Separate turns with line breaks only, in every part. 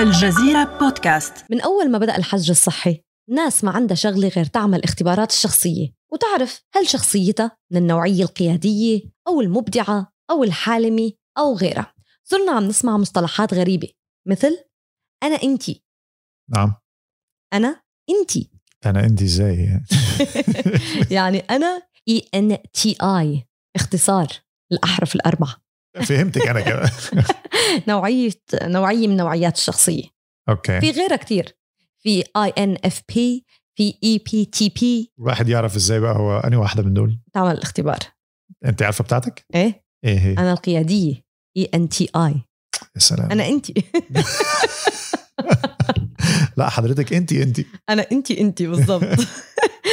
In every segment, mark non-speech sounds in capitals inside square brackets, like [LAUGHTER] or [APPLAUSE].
الجزيرة بودكاست.
من أول ما بدأ الحجر الصحي ناس ما عندها شغلة غير تعمل اختبارات الشخصية. وتعرف هل شخصيتها من النوعية القيادية أو المبدعة أو الحالمة أو غيرها. صرنا عم نسمع مصطلحات غريبة مثل أنا أنتي.
نعم.
أنا أنتي.
أنا انت إزاي؟ يعني [LAUGHS]
يعني أنا إي إن تي آي اختصار الأحرف الأربعة.
فهمتك أنا كده [LAUGHS]
نوعية نوعية من نوعيات الشخصية.
أوكي.
في غيرها كتير. في اي ان اف بي في اي بي تي بي
الواحد يعرف إزاي بقى هو أنهي واحدة من دول؟
تعمل الاختبار.
أنت عارفة بتاعتك؟
إيه؟
إيه هي؟
أنا القيادية. INTJ
يا سلام.
أنا انت [LAUGHS]
لا حضرتك انت انت
أنا انت انت بالضبط. [LAUGHS]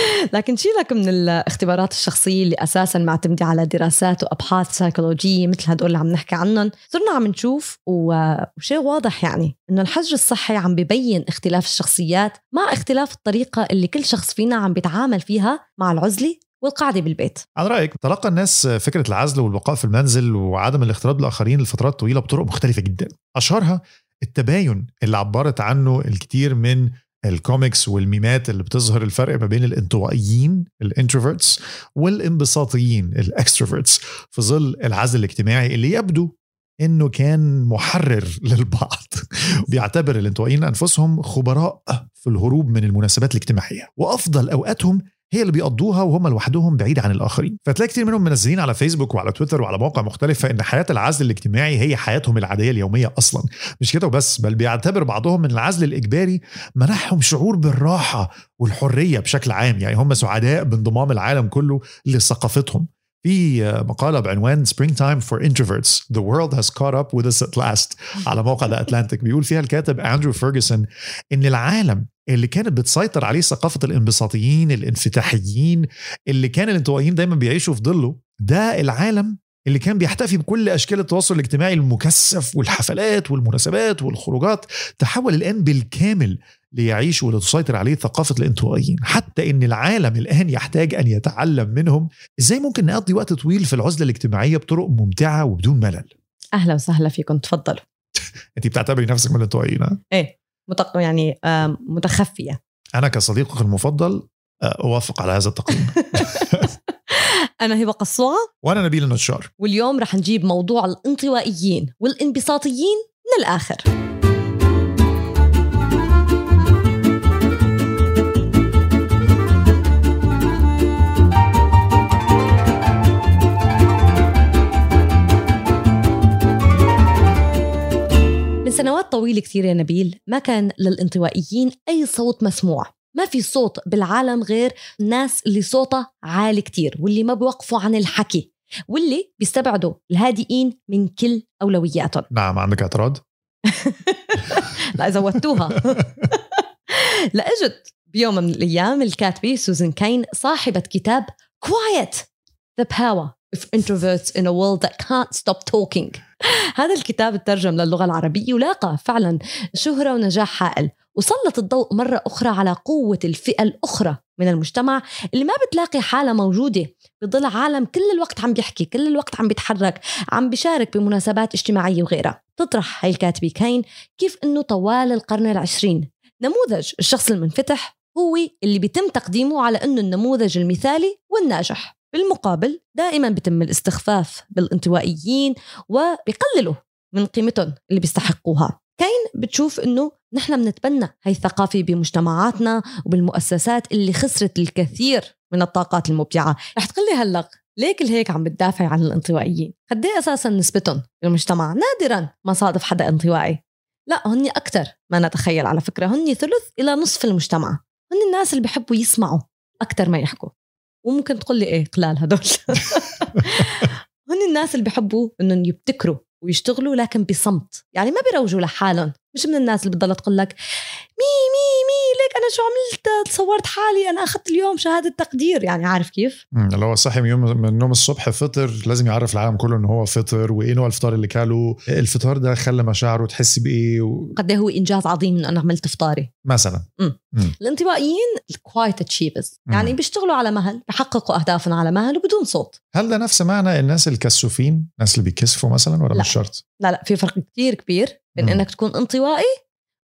[LAUGHS] لكن شيلك من الاختبارات الشخصية اللي أساسا معتمدة على دراسات وأبحاث سيكولوجيه مثل هدول اللي عم نحكي عنهم. صرنا عم نشوف وشيء واضح يعني إنه الحجر الصحي عم ببين اختلاف الشخصيات مع اختلاف الطريقة اللي كل شخص فينا عم بيتعامل فيها مع العزلة والقعدة بالبيت.
على رأيك تلقى الناس فكرة العزل والبقاء في المنزل وعدم الاختلاط بالآخرين لفترات طويلة بطرق مختلفة جدا. أشهرها التباين اللي عبرت عنه الكثير من الكوميكس والميمات اللي بتظهر الفرق ما بين الانطوائيين ال introverts والانبساطيين ال extroverts في ظل العزل الاجتماعي اللي يبدو إنه كان محرر [LAUGHS] للبعض. بيعتبر الانطوائيين أنفسهم خبراء في الهروب من المناسبات الاجتماعية وأفضل أوقاتهم هي اللي بيقضوها وهم لوحدهم بعيد عن الآخرين. فتلاقي كتير منهم منزلين على فيسبوك وعلى تويتر وعلى مواقع مختلفة إن حياة العزل الاجتماعي هي حياتهم العادية اليومية أصلا. مش كده وبس بل بيعتبر بعضهم ان العزل الإجباري منحهم شعور بالراحة والحرية بشكل عام. يعني هم سعداء بانضمام العالم كله لثقافتهم. في مقالة بعنوان Springtime for Introverts. The world has caught up with us at last. على موقع ذا أتلانتيك بيقول فيها الكاتب أندرو فيرجسون إن العالم اللي كانت بتسيطر عليه ثقافة الانبساطيين الانفتاحيين اللي كان الانطوائيين دايما بيعيشوا في ظله ده العالم اللي كان بيحتفي بكل أشكال التواصل الاجتماعي المكثف والحفلات والمناسبات والخروجات. تحول الآن بالكامل ليعيش ولتسيطر عليه ثقافة الانطوائيين. حتى إن العالم الآن يحتاج أن يتعلم منهم. إزاي ممكن نقضي وقت طويل في العزلة الاجتماعية بطرق ممتعة وبدون ملل؟
أهلا وسهلا فيكم. تفضلوا. [LAUGHS]
انت بتعتبري نفسك من الانطوائيين ها؟
إيه. متق... يعني آم، متخفية.
أنا كصديقك المفضل آه، أوافق على هذا التقييم. [LAUGHS]
أنا هبة قصوعه
وأنا نبيل النشار
واليوم رح نجيب موضوع الانطوائيين والانبساطيين من سنوات طويلة كثير يا نبيل ما كان للانطوائيين أي صوت مسموع. ما في صوت بالعالم غير الناس اللي صوتها عالي كتير واللي ما بيوقفوا عن الحكي واللي بيستبعدوا الهادئين من كل أولوياتهم.
نعم عندك اعتراض؟ [LAUGHS]
لا زودتوها [LAUGHS] لأجت بيوم من الأيام الكاتبة سوزان كاين صاحبة كتاب Quiet The Power of Introverts in a World That Can't Stop Talking. [LAUGHS] هذا الكتاب ترجم للغة العربية ولاقى فعلا شهرة ونجاح هائل وسلط الضوء مرة أخرى على قوة الفئة الأخرى من المجتمع اللي ما بتلاقي حالة موجودة بظل عالم كل الوقت عم بيحكي كل الوقت عم بيتحرك عم بيشارك بمناسبات اجتماعية وغيرها. تطرح هاي الكاتبة كاين كيف أنه طوال القرن العشرين. نموذج الشخص المنفتح هو اللي بيتم تقديمه على أنه النموذج المثالي والناجح. بالمقابل دائما بيتم الاستخفاف بالانطوائيين وبيقللوا من قيمتهم اللي بيستحقوها. كاين بتشوف إنه نحن بنتبنى هاي الثقافة بمجتمعاتنا وبالمؤسسات اللي خسرت الكثير من الطاقات المبدعة. رح تقلي هلق ليه كل هيك عم بتدافع عن الانطوائيين؟ قد إيه أساسا نسبتهم بالمجتمع؟ نادرا ما صادف حدا انطوائي. لا هن أكثر ما نتخيل على فكرة. هن ثلث إلى نصف المجتمع. هن الناس اللي بحبوا يسمعوا أكثر ما يحكوا. وممكن تقول لي إيه قلال هدول؟ [LAUGHS] هن الناس اللي بحبوا إنهم يبتكروا ويشتغلوا لكن بصمت يعني ما بيروجوا لحالهم مش من الناس اللي بتضل تقول لك مي مي أنا شو عملت؟ تصورت حالي أنا أخذت اليوم شهادة تقدير. يعني عارف كيف؟
مم، اللي هو صحي من يوم من النوم الصبح فطر لازم يعرف العالم كله ان هو فطر وإيه نوع الفطار اللي كاله الفطار ده خلى مشاعره تحس بإيه و...
قد إيه هو إنجاز عظيم إنه أنا عملت فطاري.
مثلا.
الانطوائيين ال quiet achievers يعني
مم.
بيشتغلوا على مهل بيحققوا أهدافهم على مهل وبدون صوت.
هل ده نفس معنى الناس الكسوفين؟ الناس اللي بيكسفوا مثلا ولا
لا.
مش شرط؟
لا لا في فرق كتير كبير بين
مم.
إنك تكون انطوائي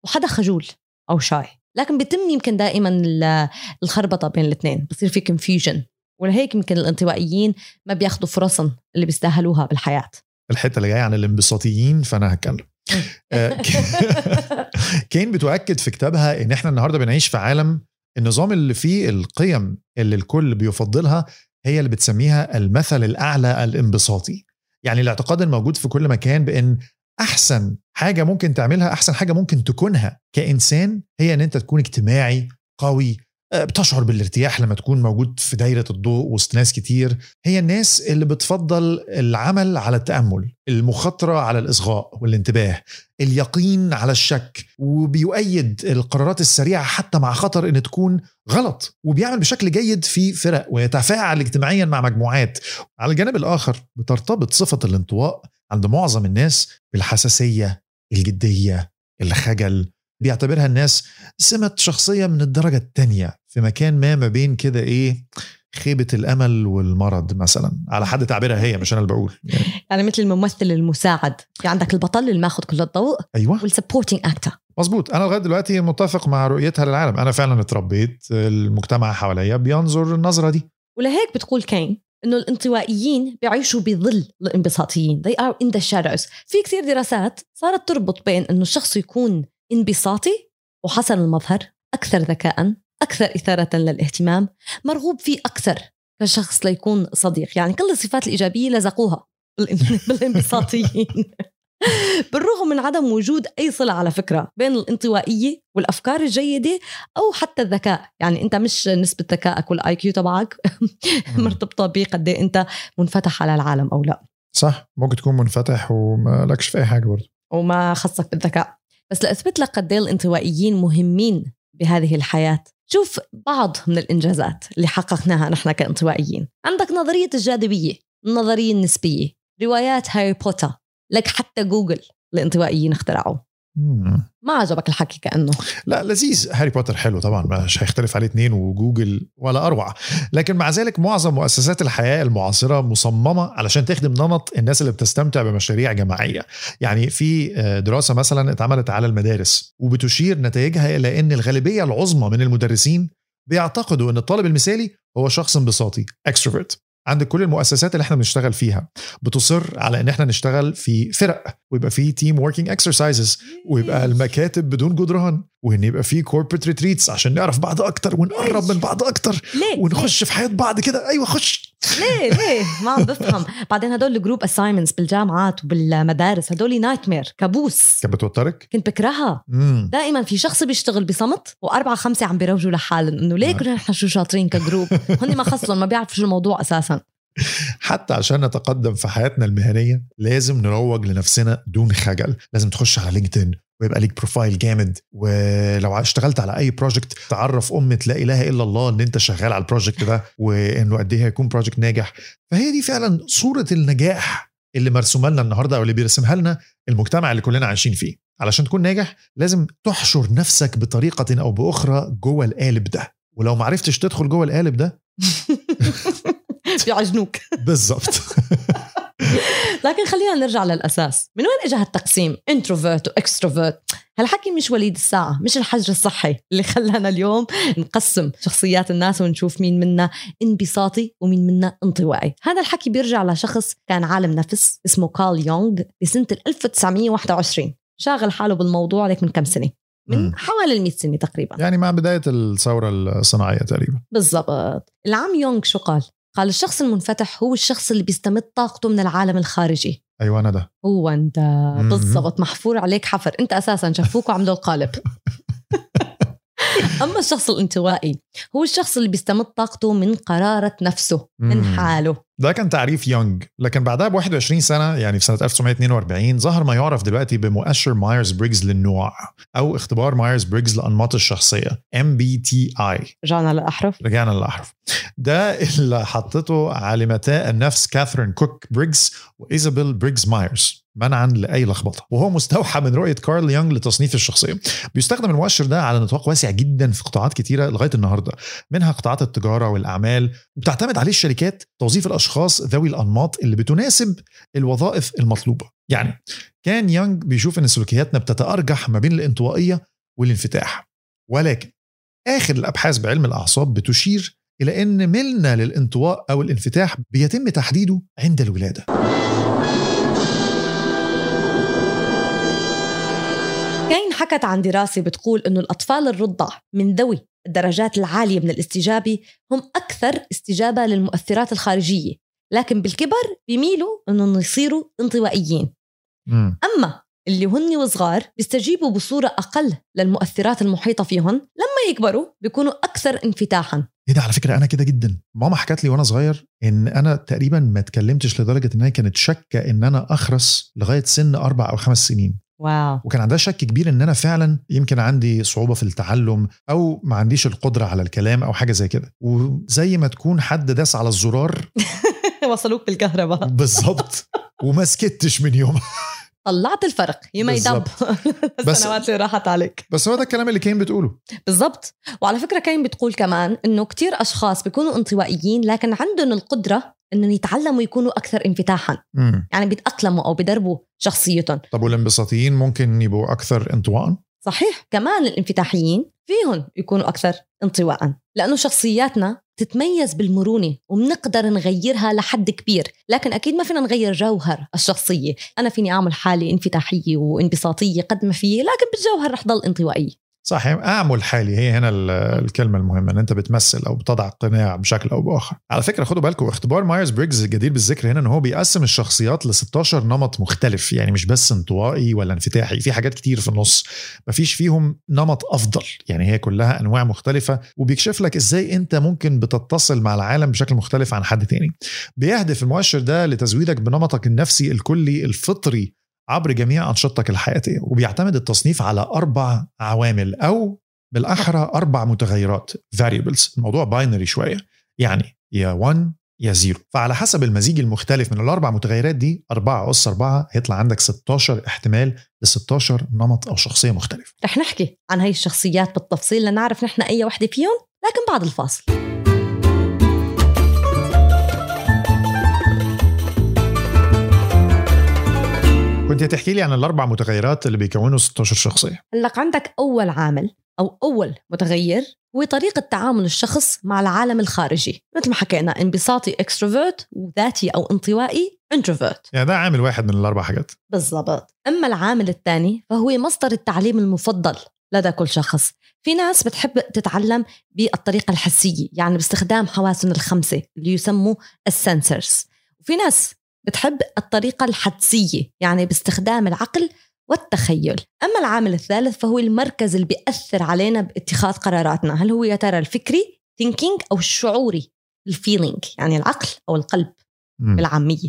وحدا خجول أو shy. لكن بيتم يمكن دائما ال- الخربطة بين الاثنين. بصير في confusion ولهيك يمكن الانطوائيين ما بياخذوا فرصهم اللي بيستاهلوها بالحياة.
الحته اللي جاية عن الانبساطيين فأنا هتكلم. [LAUGHS] آه، [LAUGHS] كين بتؤكد في كتابها إن إحنا النهارده بنعيش في عالم النظام اللي فيه القيم اللي الكل بيفضلها هي اللي بتسميها المثل الأعلى الانبساطي. يعني الاعتقاد الموجود في كل مكان بإن أحسن حاجة ممكن تعملها أحسن حاجة ممكن تكونها كإنسان هي إن أنت تكون اجتماعي قوي آه، بتشعر بالارتياح لما تكون موجود في دايرة الضوء وسط ناس كتير. هي الناس اللي بتفضل العمل على التأمل المخاطرة على الإصغاء والانتباه اليقين على الشك وبيؤيد القرارات السريعة حتى مع خطر إن تكون غلط وبيعمل بشكل جيد في فرق ويتفاعل اجتماعيا مع مجموعات. على الجانب الآخر بترتبط صفة الانطواء عند معظم الناس بالحساسية الجدية الخجل. بيعتبرها الناس سمة شخصية من الدرجة التانية في مكان ما ما بين كده إيه خيبة الأمل والمرض مثلا. على حد تعبيرها هي مش أنا اللي بقول. يعني
يعني مثل الممثل المساعد. في عندك البطل اللي ماخذ كل الضوء
أيوه.
وال supporting actor
مظبوط. أنا لغاية دلوقتي متفق مع رؤيتها للعالم. أنا فعلا اتربيت المجتمع حواليا بينظر النظرة دي.
ولهيك بتقول Cain إنه الانطوائيين بيعيشوا بظل الانبساطيين. They are in the shadows. في كثير دراسات صارت تربط بين إنه الشخص يكون انبساطي وحسن المظهر أكثر ذكاء أكثر إثارة للاهتمام مرغوب فيه أكثر كشخص ليكون صديق. يعني كل الصفات الإيجابية لزقوها بالإن- [LAUGHS] بالانبساطيين. [LAUGHS] بالرغم من عدم وجود أي صلة على فكرة بين الانطوائية والأفكار الجيدة أو حتى الذكاء. يعني أنت مش نسبة ذكائك والآي كيو تبعك [LAUGHS] مرتبطة بقد إيه أنت منفتح على العالم أو لا.
صح ممكن تكون منفتح وما لكش في أي حاجة برضه.
وما خصك بالذكاء. بس لاثبت لك قد إيه الانطوائيين مهمين بهذه الحياة. شوف بعض من الإنجازات اللي حققناها نحن كانطوائيين. عندك نظرية الجاذبية النظرية النسبية روايات هاري بوتر. لك حتى جوجل الانطوائيين اخترعوه. ما عجبك الحكي كأنه.
لا لذيذ. هاري بوتر حلو طبعا مش هيختلف عليه اتنين وجوجل ولا أروع. لكن مع ذلك معظم مؤسسات الحياة المعاصرة مصممة علشان تخدم نمط الناس اللي بتستمتع بمشاريع جماعية. يعني في آه، دراسة مثلا اتعملت على المدارس وبتشير نتائجها إلى إن الغالبية العظمى من المدرسين بيعتقدوا إن الطالب المثالي هو شخص انبساطي extrovert عند كل المؤسسات اللي إحنا بنشتغل فيها بتصر على إن إحنا نشتغل في فرق ويبقى في team working exercises ويبقى المكاتب بدون جدران. وان يبقى في corporate retreats عشان نعرف بعض أكتر ونقرب من بعض أكتر
ليه؟
ونخش في حياة بعض كده. أيوه خش.
ليه؟ ليه؟ ما عم بفهم. [LAUGHS] بعدين هدول ال group assignments بالجامعات وبالمدارس هدول nightmare كابوس.
كانت بتوترك؟
كنت بكرهها. دائما في شخص بيشتغل بصمت وأربعة خمسة عم بيروجوا لحالهم إنه ليه
نعم.
كلنا نحن شو شاطرين ك group [LAUGHS] هن ما خصهم ما بيعرفوا شو الموضوع أساسا.
حتى عشان نتقدم في حياتنا المهنية لازم نروج لنفسنا دون خجل. لازم تخش على LinkedIn ويبقى ليك profile جامد. ولو اشتغلت على أي project تعرف أمة لا إله إلا الله إن أنت شغال على ال project ده وإنه قد إيه هيكون project ناجح. فهي دي فعلا صورة النجاح اللي مرسومة لنا النهارده أو اللي بيرسمها لنا المجتمع اللي كلنا عايشين فيه. علشان تكون ناجح لازم تحشر نفسك بطريقة أو بأخرى جوه القالب ده. ولو ما عرفتش تدخل جوه القالب ده [LAUGHS]
بيعجنوك.
بالظبط. [LAUGHS]
لكن خلينا نرجع للأساس. من وين اجى هالتقسيم؟ introvert و extrovert هالحكي مش وليد الساعة مش الحجر الصحي اللي خلانا اليوم نقسم شخصيات الناس ونشوف مين منا انبساطي ومين منا انطوائي. هذا الحكي بيرجع لشخص كان عالم نفس اسمه كارل يونغ بسنة 1921 شاغل حاله بالموضوع لك من كم سنة؟ من. حوالي ال 100 سنة تقريبا.
يعني مع بداية الثورة الصناعية تقريبا.
بالضبط. العم يونغ شو قال؟ قال الشخص المنفتح هو الشخص اللي بيستمد طاقته من العالم الخارجي.
أيوه أنا ده.
هو أنت بالضبط محفور عليك حفر. أنت أساسا شافوك وعملوا القالب. [LAUGHS] [LAUGHS] اما الشخص الانطوائي هو الشخص اللي بيستمد طاقته من قرارة نفسه من. حاله.
ده كان تعريف يونغ لكن بعدها ب 21 سنة يعني في سنة 1942 ظهر ما يعرف دلوقتي بمؤشر مايرز بريجز للنوع أو اختبار مايرز بريجز لأنماط الشخصية MBTI
رجعنا للأحرف.
رجعنا للأحرف. ده اللي حطته عالمتا النفس كاثرين كوك بريجز وإيزابيل بريجز مايرز منعا لأي لخبطة. وهو مستوحى من رؤية كارل يونغ لتصنيف الشخصية. بيستخدم المؤشر ده على نطاق واسع جدا في قطاعات كتيرة لغاية النهارده. منها قطاعات التجارة والأعمال وبتعتمد عليه الشركات توظيف الأشخاص ذوي الأنماط اللي بتناسب الوظائف المطلوبة. يعني كان يونغ بيشوف إن سلوكياتنا بتتأرجح ما بين الانطوائية والانفتاح. ولكن آخر الأبحاث بعلم الأعصاب بتشير إلى أن ميلنا للانطواء أو الانفتاح بيتم تحديده عند الولادة.
كاين حكت عن دراسة بتقول إنه الأطفال الرضع من ذوي الدرجات العالية من الاستجابة هم أكثر استجابة للمؤثرات الخارجية لكن بالكبر بيميلوا إنهم يصيروا انطوائيين.
مم.
أما اللي هن وصغار بيستجيبوا بصورة أقل للمؤثرات المحيطة فيهم لما يكبروا بيكونوا أكثر انفتاحا.
إيه ده على فكرة أنا كده جدا. ماما حكت لي وأنا صغير إن أنا تقريبا ما اتكلمتش لدرجة إن هي كانت شاكة إن أنا أخرس لغاية سن أربع أو خمس سنين.
واو
وكان عندها شك كبير إن أنا فعلا يمكن عندي صعوبة في التعلم أو ما عنديش القدرة على الكلام أو حاجة زي كده. وزي ما تكون حد داس على الزرار [LAUGHS]
وصلوك بالكهرباء.
بالظبط. وما سكتش من يوم [LAUGHS]
طلعت الفرق. يما يدب [LAUGHS]
بس-
السنوات اللي راحت عليك.
بس هو ده الكلام اللي كان بتقوله.
بالضبط. وعلى فكرة كاين بتقول كمان إنه كتير أشخاص بيكونوا انطوائيين لكن عندهم القدرة إنهم يتعلموا يكونوا أكثر انفتاحا.
مم.
يعني بيتأقلموا أو بيدربوا شخصيتهم.
طب والانبساطيين ممكن يبقوا أكثر انطواء
صحيح. كمان الانفتاحيين فيهم يكونوا أكثر انطواء لأنه شخصياتنا تتميز بالمرونة وبنقدر نغيرها لحد كبير. لكن أكيد ما فينا نغير جوهر الشخصية. أنا فيني أعمل حالي انفتاحية وانبساطية قد ما فيي لكن بالجوهر رح ضل انطوائية.
صح أعمل حالي. هي هنا ال- الكلمة المهمة إن أنت بتمثل أو بتضع قناع بشكل أو بآخر. على فكرة خدوا بالكم اختبار مايرز بريجز الجدير بالذكر هنا إن هو بيقسم الشخصيات ل 16 نمط مختلف. يعني مش بس انطوائي ولا انفتاحي في حاجات كتير في النص. مفيش فيهم نمط أفضل. يعني هي كلها أنواع مختلفة وبيكشف لك إزاي أنت ممكن بتتصل مع العالم بشكل مختلف عن حد تاني. بيهدف المؤشر ده لتزويدك بنمطك النفسي الكلي الفطري عبر جميع أنشطتك الحياتية وبيعتمد التصنيف على أربع عوامل أو بالأحرى أربع متغيرات variables. الموضوع باينري شوية. يعني يا 1 يا 0 فعلى حسب المزيج المختلف من الأربع متغيرات دي 4 أس 4 هيطلع عندك 16 احتمال ل 16 نمط أو شخصية مختلفة.
رح نحكي عن هاي الشخصيات بالتفصيل لنعرف نحن أي وحدة فيهم لكن بعد الفاصل.
كنت هتحكي لي عن الأربع متغيرات اللي بيكونوا 16 شخصية.
هلق عندك أول عامل أو أول متغير هو طريقة تعامل الشخص مع العالم الخارجي. مثل ما حكينا انبساطي اكستروفيرت وذاتي أو انطوائي introvert
يعني ده عامل واحد من الأربع حاجات.
بالضبط. أما العامل الثاني فهو مصدر التعليم المفضل لدى كل شخص. في ناس بتحب تتعلم بالطريقة الحسية يعني باستخدام حواسهم الخمسة اللي يسموا ال sensors. وفي ناس بتحب الطريقة الحدسية يعني باستخدام العقل والتخيل. أما العامل الثالث فهو المركز اللي بيأثر علينا باتخاذ قراراتنا. هل هو يا ترى الفكري thinking أو الشعوري؟ ال feeling يعني العقل أو القلب
مم.
بالعامية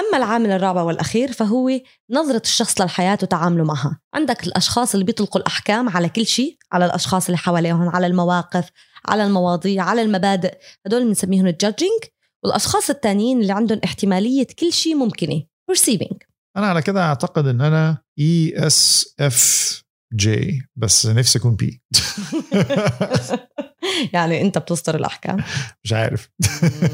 أما العامل الرابع والأخير فهو نظرة الشخص للحياة وتعامله معها. عندك الأشخاص اللي بيطلقوا الأحكام على كل شيء على الأشخاص اللي حواليهم على المواقف على المواضيع على المبادئ. هدول بنسميهم ال judging والأشخاص التانيين اللي عندهم احتمالية كل شيء ممكنة. Perceiving.
أنا على كده أعتقد إن أنا ISFJ بس نفسي أكون P [LAUGHS] [LAUGHS]
يعني أنت بتصدر الأحكام.
مش عارف.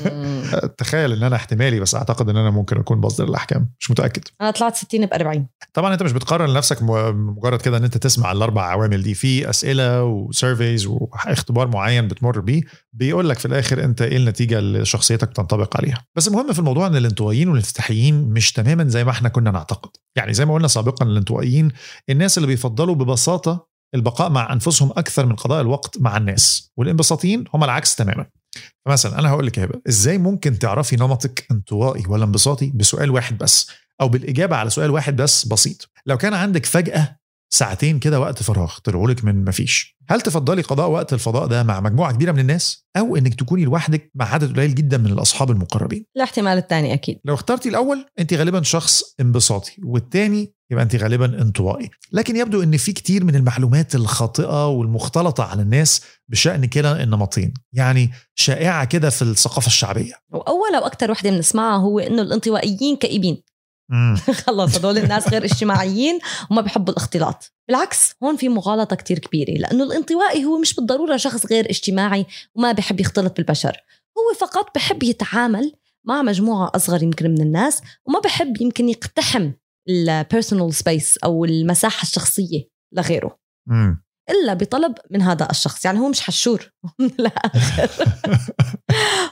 [LAUGHS] تخيل إن أنا احتمالي بس أعتقد إن أنا ممكن أكون بصدر الأحكام مش متأكد.
أنا طلعت 60 ب 40
طبعا أنت مش بتقرر لنفسك مجرد كده إن أنت تسمع الأربع عوامل دي في أسئلة وسيرفيز واختبار معين بتمر بيه بيقول لك في الآخر أنت إيه النتيجة اللي شخصيتك بتنطبق عليها. بس المهم في الموضوع إن الانطوائيين والانفتاحيين مش تماما زي ما إحنا كنا نعتقد. يعني زي ما قلنا سابقا الانطوائيين الناس اللي بيفضلوا ببساطة البقاء مع أنفسهم أكثر من قضاء الوقت مع الناس والانبساطيين هم العكس تماما. فمثلا أنا هقول لك يا هبة إزاي ممكن تعرفي نمطك انطوائي ولا انبساطي بسؤال واحد بس أو بالإجابة على سؤال واحد بس بسيط؟ لو كان عندك فجأة ساعتين كده وقت فراغ طلعوا لك من مفيش هل تفضلي قضاء وقت الفضاء ده مع مجموعة كبيرة من الناس أو إنك تكوني لوحدك مع عدد قليل جدا من الأصحاب المقربين؟
الاحتمال الثاني أكيد.
لو اخترتي الأول انت غالبا شخص انبساطي والتاني يبقى انت غالبا انطوائي. لكن يبدو إن في كتير من المعلومات الخاطئة والمختلطة عن الناس بشأن كده النمطين يعني شائعة كده في الثقافة الشعبية.
وأول وأكثر وحدة بنسمعها هو إنه الانطوائيين كئيبين. [LAUGHS] خلص هدول الناس غير اجتماعيين وما بيحبوا الاختلاط. بالعكس هون في مغالطة كتير كبيرة لأنه الانطوائي هو مش بالضرورة شخص غير اجتماعي وما بحب يختلط بالبشر. هو فقط بحب يتعامل مع مجموعة أصغر يمكن من الناس وما بحب يمكن يقتحم ال personal space أو المساحة الشخصية لغيره.
مم.
إلا بطلب من هذا الشخص. يعني هو مش حشور. [LAUGHS]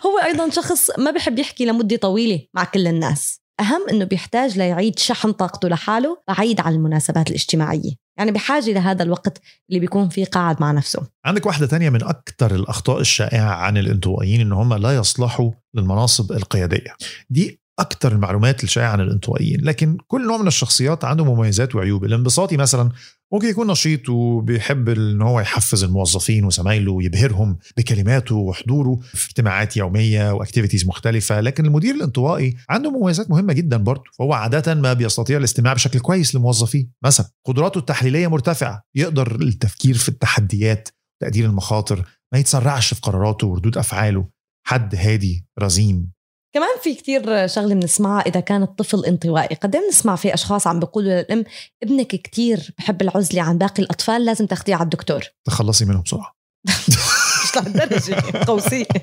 هو أيضا شخص ما بحب يحكي لمدة طويلة مع كل الناس. أهم إنه بيحتاج ليعيد شحن طاقته لحاله بعيد عن المناسبات الاجتماعية. يعني بحاجة لهذا الوقت اللي بيكون فيه قاعد مع نفسه.
عندك واحدة تانية من أكثر الأخطاء الشائعة عن الانطوائيين إن هم لا يصلحوا للمناصب القيادية. دي أكثر المعلومات الشائعة عن الانطوائيين لكن كل نوع من الشخصيات عنده مميزات وعيوب. الانبساطي مثلا ممكن يكون نشيط وبيحب إن هو يحفز الموظفين وزمايله ويبهرهم بكلماته وحضوره في اجتماعات يومية واكتيفيتيز مختلفة لكن المدير الانطوائي عنده مميزات مهمة جدا برضه. فهو عادة ما بيستطيع الاستماع بشكل كويس لموظفيه. مثلا قدراته التحليلية مرتفعة يقدر التفكير في التحديات تقدير المخاطر ما يتسرعش في قراراته وردود أفعاله. حد هادي رزين.
كمان في كتير شغلة بنسمعها إذا كان الطفل انطوائي. قد إيه بنسمع في أشخاص عم بيقولوا للأم ابنك كتير بحب العزلة عن باقي الأطفال لازم تاخديه على الدكتور.
تخلصي منه بسرعة. [LAUGHS]
مش لهالدرجة. قوسيه [LAUGHS]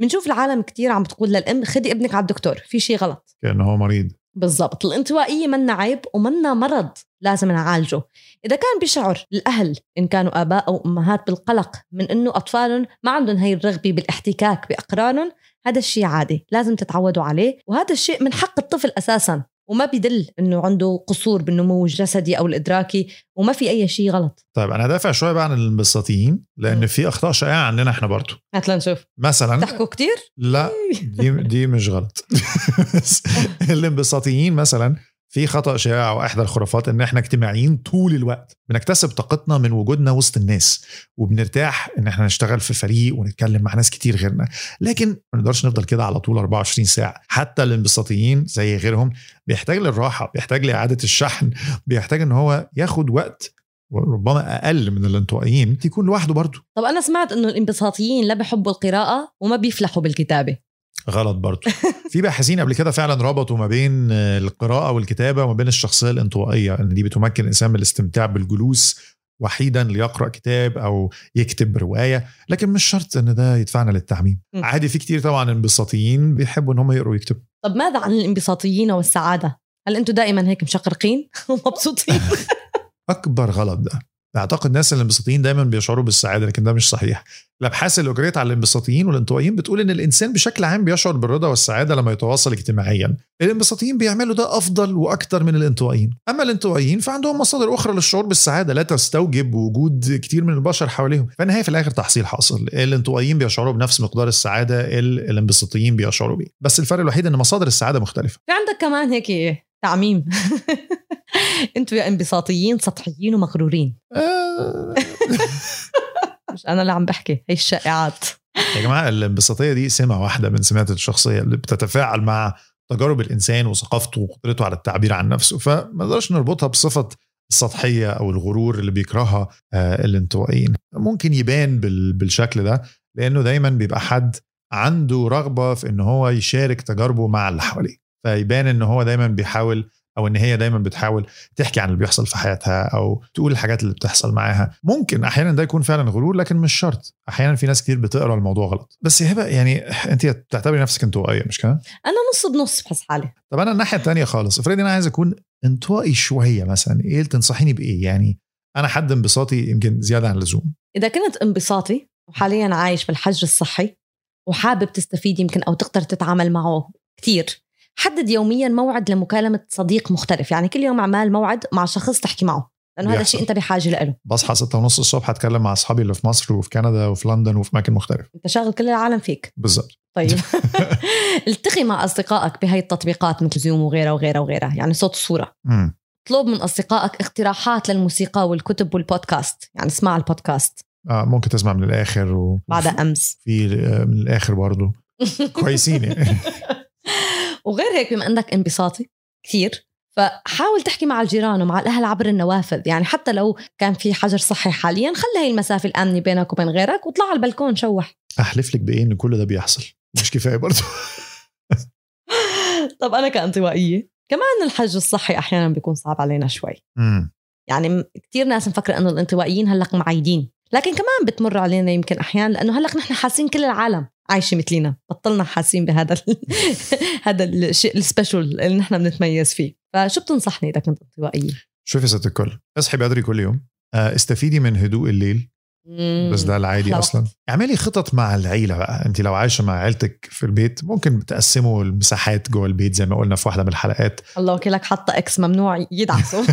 بنشوف العالم كتير عم بتقول للأم خدي ابنك على الدكتور في شيء غلط.
كأنه هو مريض.
بالضبط. الانطوائية منا عيب ومنا مرض لازم نعالجه. إذا كان بيشعر الأهل إن كانوا آباء أو أمهات بالقلق من أنه أطفالهم ما عندهم هاي الرغبة بالاحتكاك بأقرانهم هذا الشيء عادي لازم تتعودوا عليه. وهذا الشيء من حق الطفل أساساً. وما بيدل إنه عنده قصور بالنمو الجسدي أو الإدراكي وما في أي شيء غلط.
طيب أنا دافع شوية بقى عن الانبساطيين
لأن.
في اخطاء شائعه عندنا إحنا برضه
هات لنشوف.
مثلا
تحكوا كتير؟
لا دي دي مش غلط. [LAUGHS] [LAUGHS] الانبساطيين مثلا في خطأ شائع واحدى الخرافات إن إحنا اجتماعيين طول الوقت بنكتسب طاقتنا من وجودنا وسط الناس وبنرتاح إن إحنا نشتغل في فريق ونتكلم مع ناس كتير غيرنا. لكن ما نقدرش نفضل كده على طول 24 ساعة. حتى الانبساطيين زي غيرهم بيحتاج للراحة بيحتاج لإعادة الشحن بيحتاج إن هو ياخد وقت وربما أقل من الانطوائيين يكون لوحده برضه.
طب أنا سمعت إنه الانبساطيين لا بيحبوا القراءة وما بيفلحوا بالكتابة.
غلط برضه في باحثين قبل كده فعلا ربطوا ما بين القراءة والكتابة وما بين الشخصية الانطوائية إن دي بتمكن الإنسان من الاستمتاع بالجلوس وحيدا ليقرأ كتاب أو يكتب رواية لكن مش شرط إن ده يدفعنا للتعميم.
م.
عادي في كتير طبعا انبساطيين بيحبوا إن هم يقروا ويكتبوا.
طب ماذا عن الانبساطيين والسعادة؟ هل أنتم دائما هيك مشقرقين؟ [LAUGHS] ومبسوطين؟ [LAUGHS]
أكبر غلط ده. أعتقد الناس الانبساطيين دايما بيشعروا بالسعادة لكن ده مش صحيح. الأبحاث اللي أجريت على الانبساطيين والانطوائيين بتقول إن الإنسان بشكل عام بيشعر بالرضا والسعادة لما يتواصل اجتماعيا. الانبساطيين بيعملوا ده أفضل وأكتر من الانطوائيين. أما الانطوائيين فعندهم مصادر أخرى للشعور بالسعادة لا تستوجب وجود كتير من البشر حواليهم. فالنهايه في الآخر تحصيل حاصل. الانطوائيين بيشعروا بنفس مقدار السعادة الانبساطيين بيشعروا بيه. بس الفرق الوحيد إن مصادر السعادة مختلفة.
في عندك كمان هيك تعميم. [LAUGHS] أنتوا يا انبساطيين سطحيين ومغرورين. [LAUGHS] مش أنا اللي عم بحكي هي الشائعات.
يا جماعة الانبساطية دي سمه واحدة من سمات الشخصية اللي بتتفاعل مع تجارب الإنسان وثقافته وقدرته على التعبير عن نفسه. فما نقدرش نربطها بصفة السطحية أو الغرور اللي بيكرهها آه، الانطوائيين. ممكن يبان بال- بالشكل ده لأنه دايما بيبقى حد عنده رغبة في إن هو يشارك تجاربه مع اللي حواليه. فيبان إن هو دايما بيحاول أو إن هي دايما بتحاول تحكي عن اللي بيحصل في حياتها أو تقول الحاجات اللي بتحصل معاها. ممكن أحيانا ده يكون فعلا غرور لكن مش شرط. أحيانا في ناس كتير بتقرأ الموضوع غلط. بس هبه يعني أنت بتعتبري نفسك انطوائيه مش كده؟
أنا نص بنص بحس حالي.
طب أنا الناحية الثانية خالص. افرضي أنا عايز أكون انطوائي شوية مثلا. إيه اللي تنصحيني بإيه؟ يعني أنا حد انبساطي يمكن زيادة عن اللزوم.
إذا كنت انبساطي وحاليا عايش بالحجر الصحي وحابب تستفيد يمكن أو تقدر تتعامل معه كثير حدد يوميا موعد لمكالمة صديق مختلف. يعني كل يوم اعمل موعد مع شخص تحكي معه. لأنه هذا. الشيء أنت بحاجة له.
بصحى ستة ونص الصبح أتكلم مع أصحابي اللي في مصر وفي كندا وفي لندن وفي أماكن مختلفة.
أنت شاغل كل العالم فيك.
بالظبط
طيب. [LAUGHS] [LAUGHS] التقي مع أصدقائك بهي التطبيقات مثل زوم وغيرها وغيرها وغيرها. يعني صوت وصوره. اطلب من أصدقائك اقتراحات للموسيقى والكتب والبودكاست. يعني اسمع البودكاست.
آه ممكن تسمع من الآخر و...
بعد أمس.
في آه، من الآخر برضه [LAUGHS] كويسين. يعني
وغير هيك بما إنك انبساطي كثير فحاول تحكي مع الجيران ومع الأهل عبر النوافذ. يعني حتى لو كان في حجر صحي حاليا خلي هي المسافة الأمنة بينك وبين غيرك واطلع على البلكون شوح.
أحلف لك بإيه ان كل ده بيحصل. مش كفاية برضه. [LAUGHS]
طب أنا كانطوائية كمان الحج الصحي أحيانا بيكون صعب علينا شوي.
مم.
يعني كثير ناس مفكرة إنه الانطوائيين هلق معيدين لكن كمان بتمر علينا يمكن أحيانا لأنه هلق نحن حاسين كل العالم. عايشة مثلنا بطلنا حاسين بهذا ال... [LAUGHS] هذا الشيء السبيشل اللي نحن بنتميز فيه. فشو بتنصحني إذا كنت انطوائية؟
شوفي ست الكل اصحي بدري كل يوم. آه، استفيدي من هدوء الليل. بس ده العادي أصلا. اعملي خطط مع العيلة بقى. انت لو عايشة مع عيلتك في البيت ممكن تقسموا المساحات جوه البيت زي ما قلنا في واحدة من الحلقات.
الله وكيلك حاطة X ممنوع يدعسوا. [LAUGHS]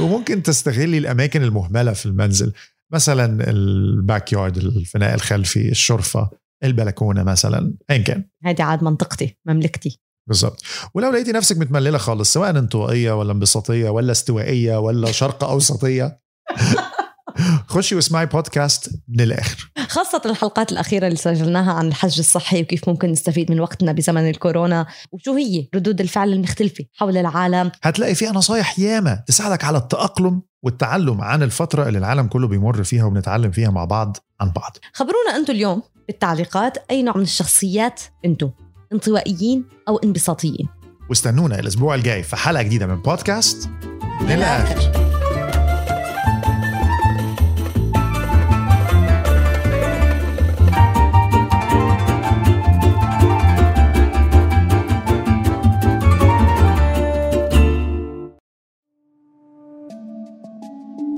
وممكن تستغلي الأماكن المهملة في المنزل. مثلا ال backyard الفناء الخلفي الشرفة البلكونة مثلا ايا كان.
هذه عاد منطقتي مملكتي.
بالظبط ولو لقيتي نفسك متمللة خالص سواء انطوائية ولا انبساطية ولا استوائية ولا شرق أوسطية [LAUGHS] خشي واسمعي بودكاست من الآخر.
خاصة الحلقات الأخيرة اللي سجلناها عن الحج الصحي وكيف ممكن نستفيد من وقتنا بزمن الكورونا وشو هي ردود الفعل المختلفة حول العالم؟
هتلاقي فيها نصايح ياما تساعدك على التأقلم والتعلم عن الفترة اللي العالم كله بيمر فيها وبنتعلم فيها مع بعض عن بعض.
خبرونا أنتم اليوم بالتعليقات أي نوع من الشخصيات أنتم انطوائيين أو انبساطيين.
واستنونا الأسبوع الجاي في حلقة جديدة من بودكاست. من الآخر